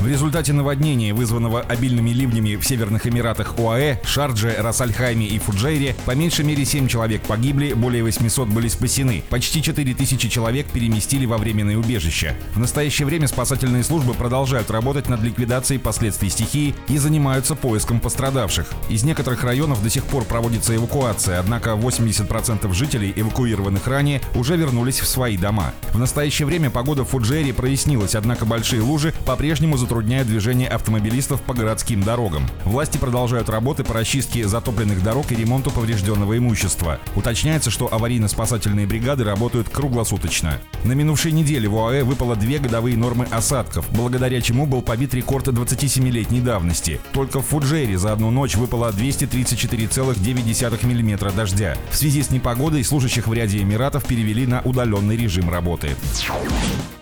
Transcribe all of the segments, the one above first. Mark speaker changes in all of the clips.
Speaker 1: В результате наводнения, вызванного обильными ливнями в Северных Эмиратах ОАЭ, Шардже, Расальхайме и Фуджейре, по меньшей мере 7 человек погибли, более 800 были спасены. Почти 4000 человек переместили во временное убежище. В настоящее время спасательные службы продолжают работать над ликвидацией последствий стихии и занимаются поиском пострадавших. Из некоторых районов до сих пор проводится эвакуация, однако 80% жителей, эвакуированных ранее, уже вернулись в свои дома. В настоящее время погода в Фуджейре прояснилась, однако большие лужи по-прежнему затрудняют движение автомобилистов по городским дорогам. Власти продолжают работы по расчистке затопленных дорог и ремонту поврежденного имущества. Уточняется, что аварийно-спасательные бригады работают круглосуточно. На минувшей неделе в ОАЭ выпало две годовые нормы осадков, благодаря чему был побит рекорд 27-летней давности. Только в Фуджере за одну ночь выпало 234,9 мм дождя. В связи с непогодой служащих в ряде Эмиратов перевели на удаленный режим работы.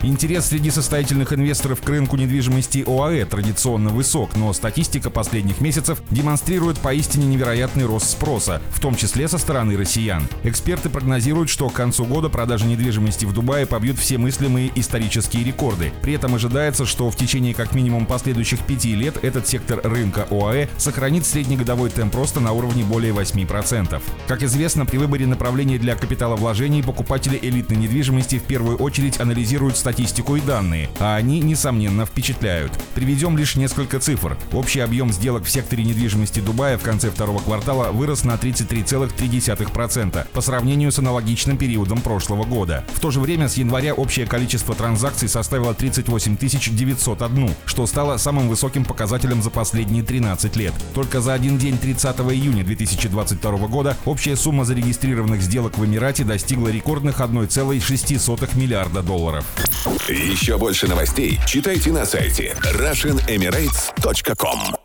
Speaker 1: Интерес среди состоятельных инвесторов к рынку недвижимости ОАЭ традиционно высок, но статистика последних месяцев демонстрирует поистине невероятный рост спроса, в том числе со стороны россиян. Эксперты прогнозируют, что к концу года продажи недвижимости в Дубае побьют все мыслимые исторические рекорды. При этом ожидается, что в течение как минимум последующих пяти лет этот сектор рынка ОАЭ сохранит среднегодовой темп роста на уровне более 8%. Как известно, при выборе направления для капиталовложений покупатели элитной недвижимости в первую очередь анализируют статистику и данные, а они, несомненно, впечатляют. Приведем лишь несколько цифр. Общий объем сделок в секторе недвижимости Дубая в конце второго квартала вырос на 33,3% по сравнению с аналогичным периодом прошлого года. В то же время с января общее количество транзакций составило 38 901, что стало самым высоким показателем за последние 13 лет. Только за один день 30 июня 2022 года общая сумма зарегистрированных сделок в Эмирате достигла рекордных 1,6 миллиарда долларов.
Speaker 2: Еще больше новостей читайте на сайте RussianEmirates.com